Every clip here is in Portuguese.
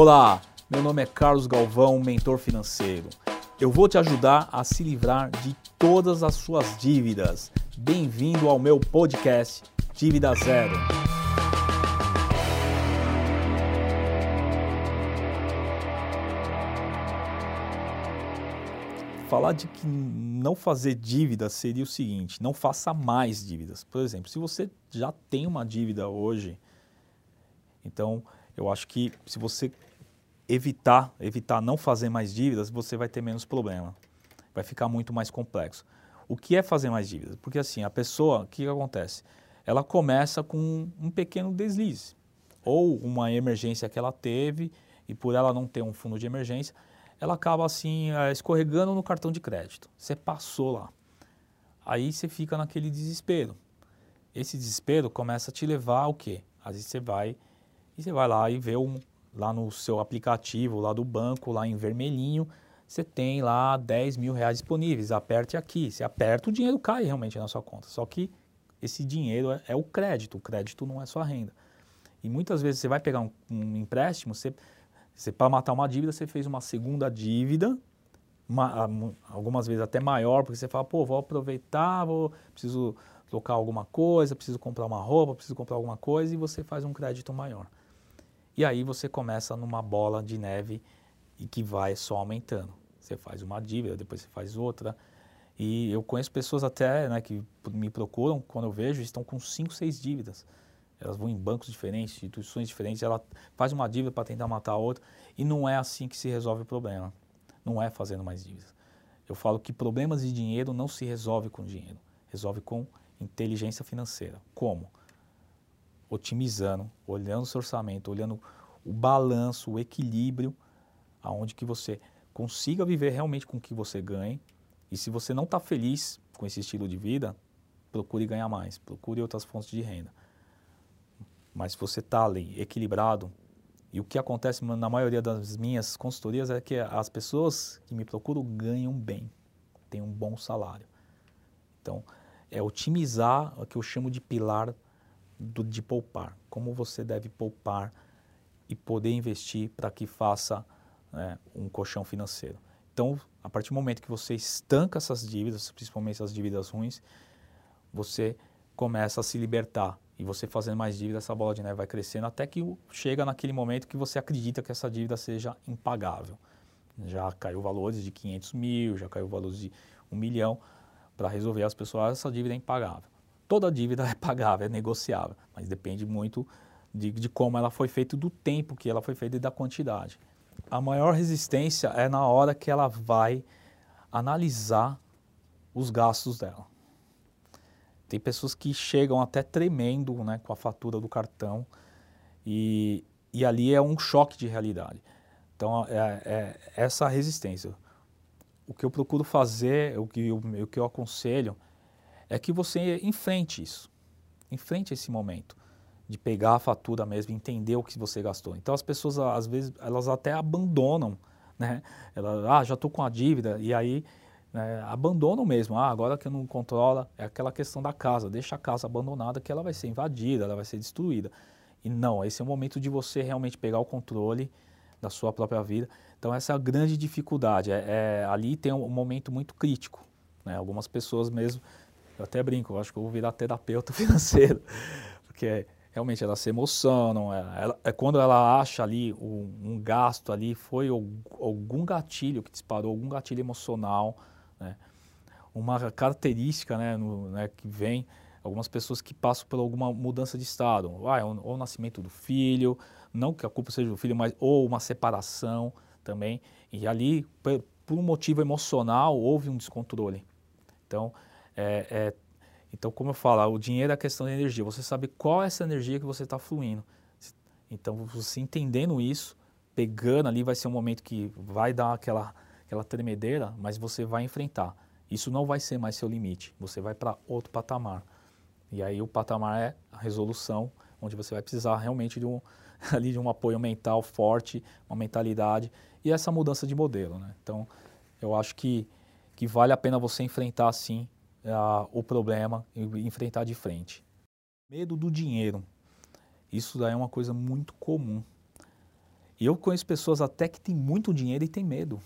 Olá, meu nome é Carlos Galvão, mentor financeiro. Eu vou te ajudar a se livrar de todas as suas dívidas. Bem-vindo ao meu podcast Dívida Zero. Falar de que não fazer dívidas seria o seguinte: não faça mais dívidas. Por exemplo, se você já tem uma dívida hoje, então eu acho que se você evitar, evitar não fazer mais dívidas, você vai ter menos problema. Vai ficar muito mais complexo. O que é fazer mais dívidas? Porque assim, a pessoa, o que, acontece? Ela começa com um pequeno deslize ou uma emergência que ela teve e por ela não ter um fundo de emergência, ela acaba assim eh, escorregando no cartão de crédito. Você passou lá. Aí você fica naquele desespero. Esse desespero começa a te levar ao quê? Às vezes você vai e você vai lá e vê um, lá no seu aplicativo, lá do banco, lá em vermelhinho, você tem lá 10 mil reais disponíveis. Aperte aqui. Você aperta, o dinheiro cai realmente na sua conta. Só que esse dinheiro é, é o crédito. O crédito não é sua renda. E muitas vezes você vai pegar um, um empréstimo, você você, para matar uma dívida, você fez uma segunda dívida, uma, algumas vezes até maior, porque você fala, pô, vou aproveitar, vou, preciso trocar alguma coisa, preciso comprar uma roupa, preciso comprar alguma coisa, e você faz um crédito maior. E aí você começa numa bola de neve e que vai só aumentando. Você faz uma dívida, depois você faz outra. E eu conheço pessoas até né, que me procuram, quando eu vejo, estão com cinco, seis dívidas elas vão em bancos diferentes, instituições diferentes, ela faz uma dívida para tentar matar a outra e não é assim que se resolve o problema. Não é fazendo mais dívidas. Eu falo que problemas de dinheiro não se resolve com dinheiro, resolve com inteligência financeira. Como? Otimizando, olhando o seu orçamento, olhando o balanço, o equilíbrio, aonde que você consiga viver realmente com o que você ganha. E se você não está feliz com esse estilo de vida, procure ganhar mais, procure outras fontes de renda. Mas se você está ali equilibrado, e o que acontece na maioria das minhas consultorias é que as pessoas que me procuram ganham bem, têm um bom salário. Então, é otimizar o que eu chamo de pilar do, de poupar. Como você deve poupar e poder investir para que faça né, um colchão financeiro. Então, a partir do momento que você estanca essas dívidas, principalmente as dívidas ruins, você começa a se libertar e você fazendo mais dívida, essa bola de neve vai crescendo até que chega naquele momento que você acredita que essa dívida seja impagável. Já caiu valores de 500 mil, já caiu valores de 1 milhão. Para resolver as pessoas, essa dívida é impagável. Toda dívida é pagável, é negociável, mas depende muito de, de como ela foi feita, do tempo que ela foi feita e da quantidade. A maior resistência é na hora que ela vai analisar os gastos dela. Tem pessoas que chegam até tremendo né, com a fatura do cartão e, e ali é um choque de realidade. Então, é, é essa resistência. O que eu procuro fazer, o que eu, o que eu aconselho, é que você enfrente isso. Enfrente esse momento de pegar a fatura mesmo, entender o que você gastou. Então, as pessoas, às vezes, elas até abandonam, né? Elas, ah, já estou com a dívida, e aí né, abandonam mesmo. Ah, agora que não controla, é aquela questão da casa. Deixa a casa abandonada que ela vai ser invadida, ela vai ser destruída. E não, esse é o momento de você realmente pegar o controle da sua própria vida. Então essa é a grande dificuldade. É, é ali tem um, momento muito crítico. Né? Algumas pessoas mesmo, eu até brinco, eu acho que eu vou virar terapeuta financeiro, porque realmente elas se emocionam. É, ela, é quando ela acha ali um, um gasto ali, foi algum gatilho que disparou, algum gatilho emocional, né? Uma característica né, no, né, que vem, algumas pessoas que passam por alguma mudança de estado, ah, ou, ou o nascimento do filho, não que a culpa seja do filho, mas ou uma separação também, e ali, por, por um motivo emocional, houve um descontrole. Então, é, é, então, como eu falo, o dinheiro é a questão da energia. Você sabe qual é essa energia que você está fluindo. Então, você entendendo isso, pegando ali, vai ser um momento que vai dar aquela aquela tremedeira, mas você vai enfrentar. Isso não vai ser mais seu limite, você vai para outro patamar. E aí o patamar é a resolução, onde você vai precisar realmente de um, ali de um apoio mental forte, uma mentalidade e essa mudança de modelo. Né? Então, eu acho que, que vale a pena você enfrentar sim uh, o problema e enfrentar de frente. Medo do dinheiro. Isso daí é uma coisa muito comum. E eu conheço pessoas até que têm muito dinheiro e têm medo.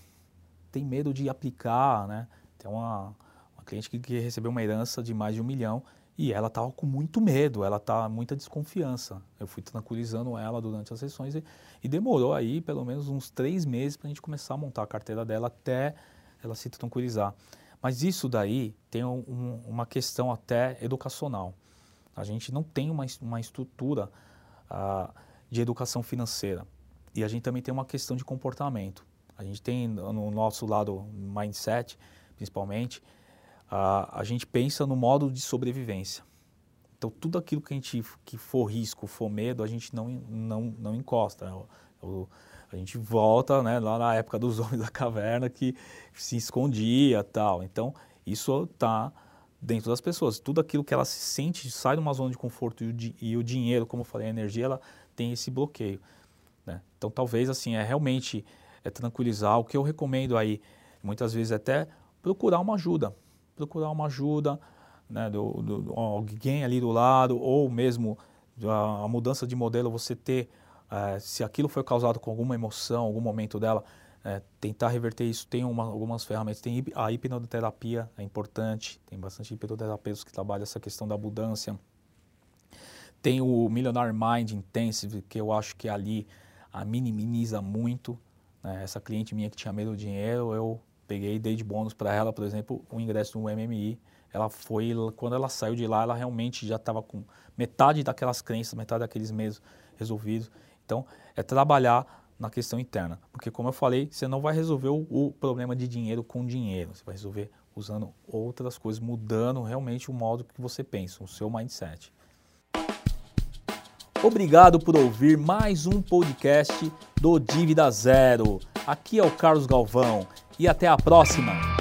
Tem medo de aplicar, né? Tem uma, uma cliente que, que recebeu uma herança de mais de um milhão e ela estava com muito medo, ela estava muita desconfiança. Eu fui tranquilizando ela durante as sessões e, e demorou aí pelo menos uns três meses para a gente começar a montar a carteira dela até ela se tranquilizar. Mas isso daí tem um, uma questão até educacional. A gente não tem uma, uma estrutura uh, de educação financeira. E a gente também tem uma questão de comportamento. A gente tem no nosso lado mindset, principalmente, a, a gente pensa no modo de sobrevivência. Então, tudo aquilo que a gente que for risco, for medo, a gente não, não, não encosta. Né? O, a gente volta né, lá na época dos homens da caverna que se escondia tal. Então, isso está dentro das pessoas. Tudo aquilo que ela se sente sai de uma zona de conforto e o, e o dinheiro, como eu falei, a energia, ela tem esse bloqueio. Né? Então, talvez assim, é realmente é tranquilizar. O que eu recomendo aí, muitas vezes, é até procurar uma ajuda procurar uma ajuda né, do, do, alguém ali do lado, ou mesmo a, a mudança de modelo, você ter, é, se aquilo foi causado com alguma emoção, algum momento dela, é, tentar reverter isso. Tem uma, algumas ferramentas, tem a hipnoterapia, é importante, tem bastante hipnoterapeutas que trabalham essa questão da abundância. Tem o Millionaire Mind Intensive, que eu acho que ali a minimiza muito. Né? Essa cliente minha que tinha medo do dinheiro, eu peguei dei de bônus para ela, por exemplo, o ingresso no MMI. Ela foi, quando ela saiu de lá, ela realmente já estava com metade daquelas crenças, metade daqueles medos resolvidos. Então, é trabalhar na questão interna. Porque, como eu falei, você não vai resolver o, o problema de dinheiro com dinheiro. Você vai resolver usando outras coisas, mudando realmente o modo que você pensa, o seu mindset. Obrigado por ouvir mais um podcast do Dívida Zero. Aqui é o Carlos Galvão e até a próxima!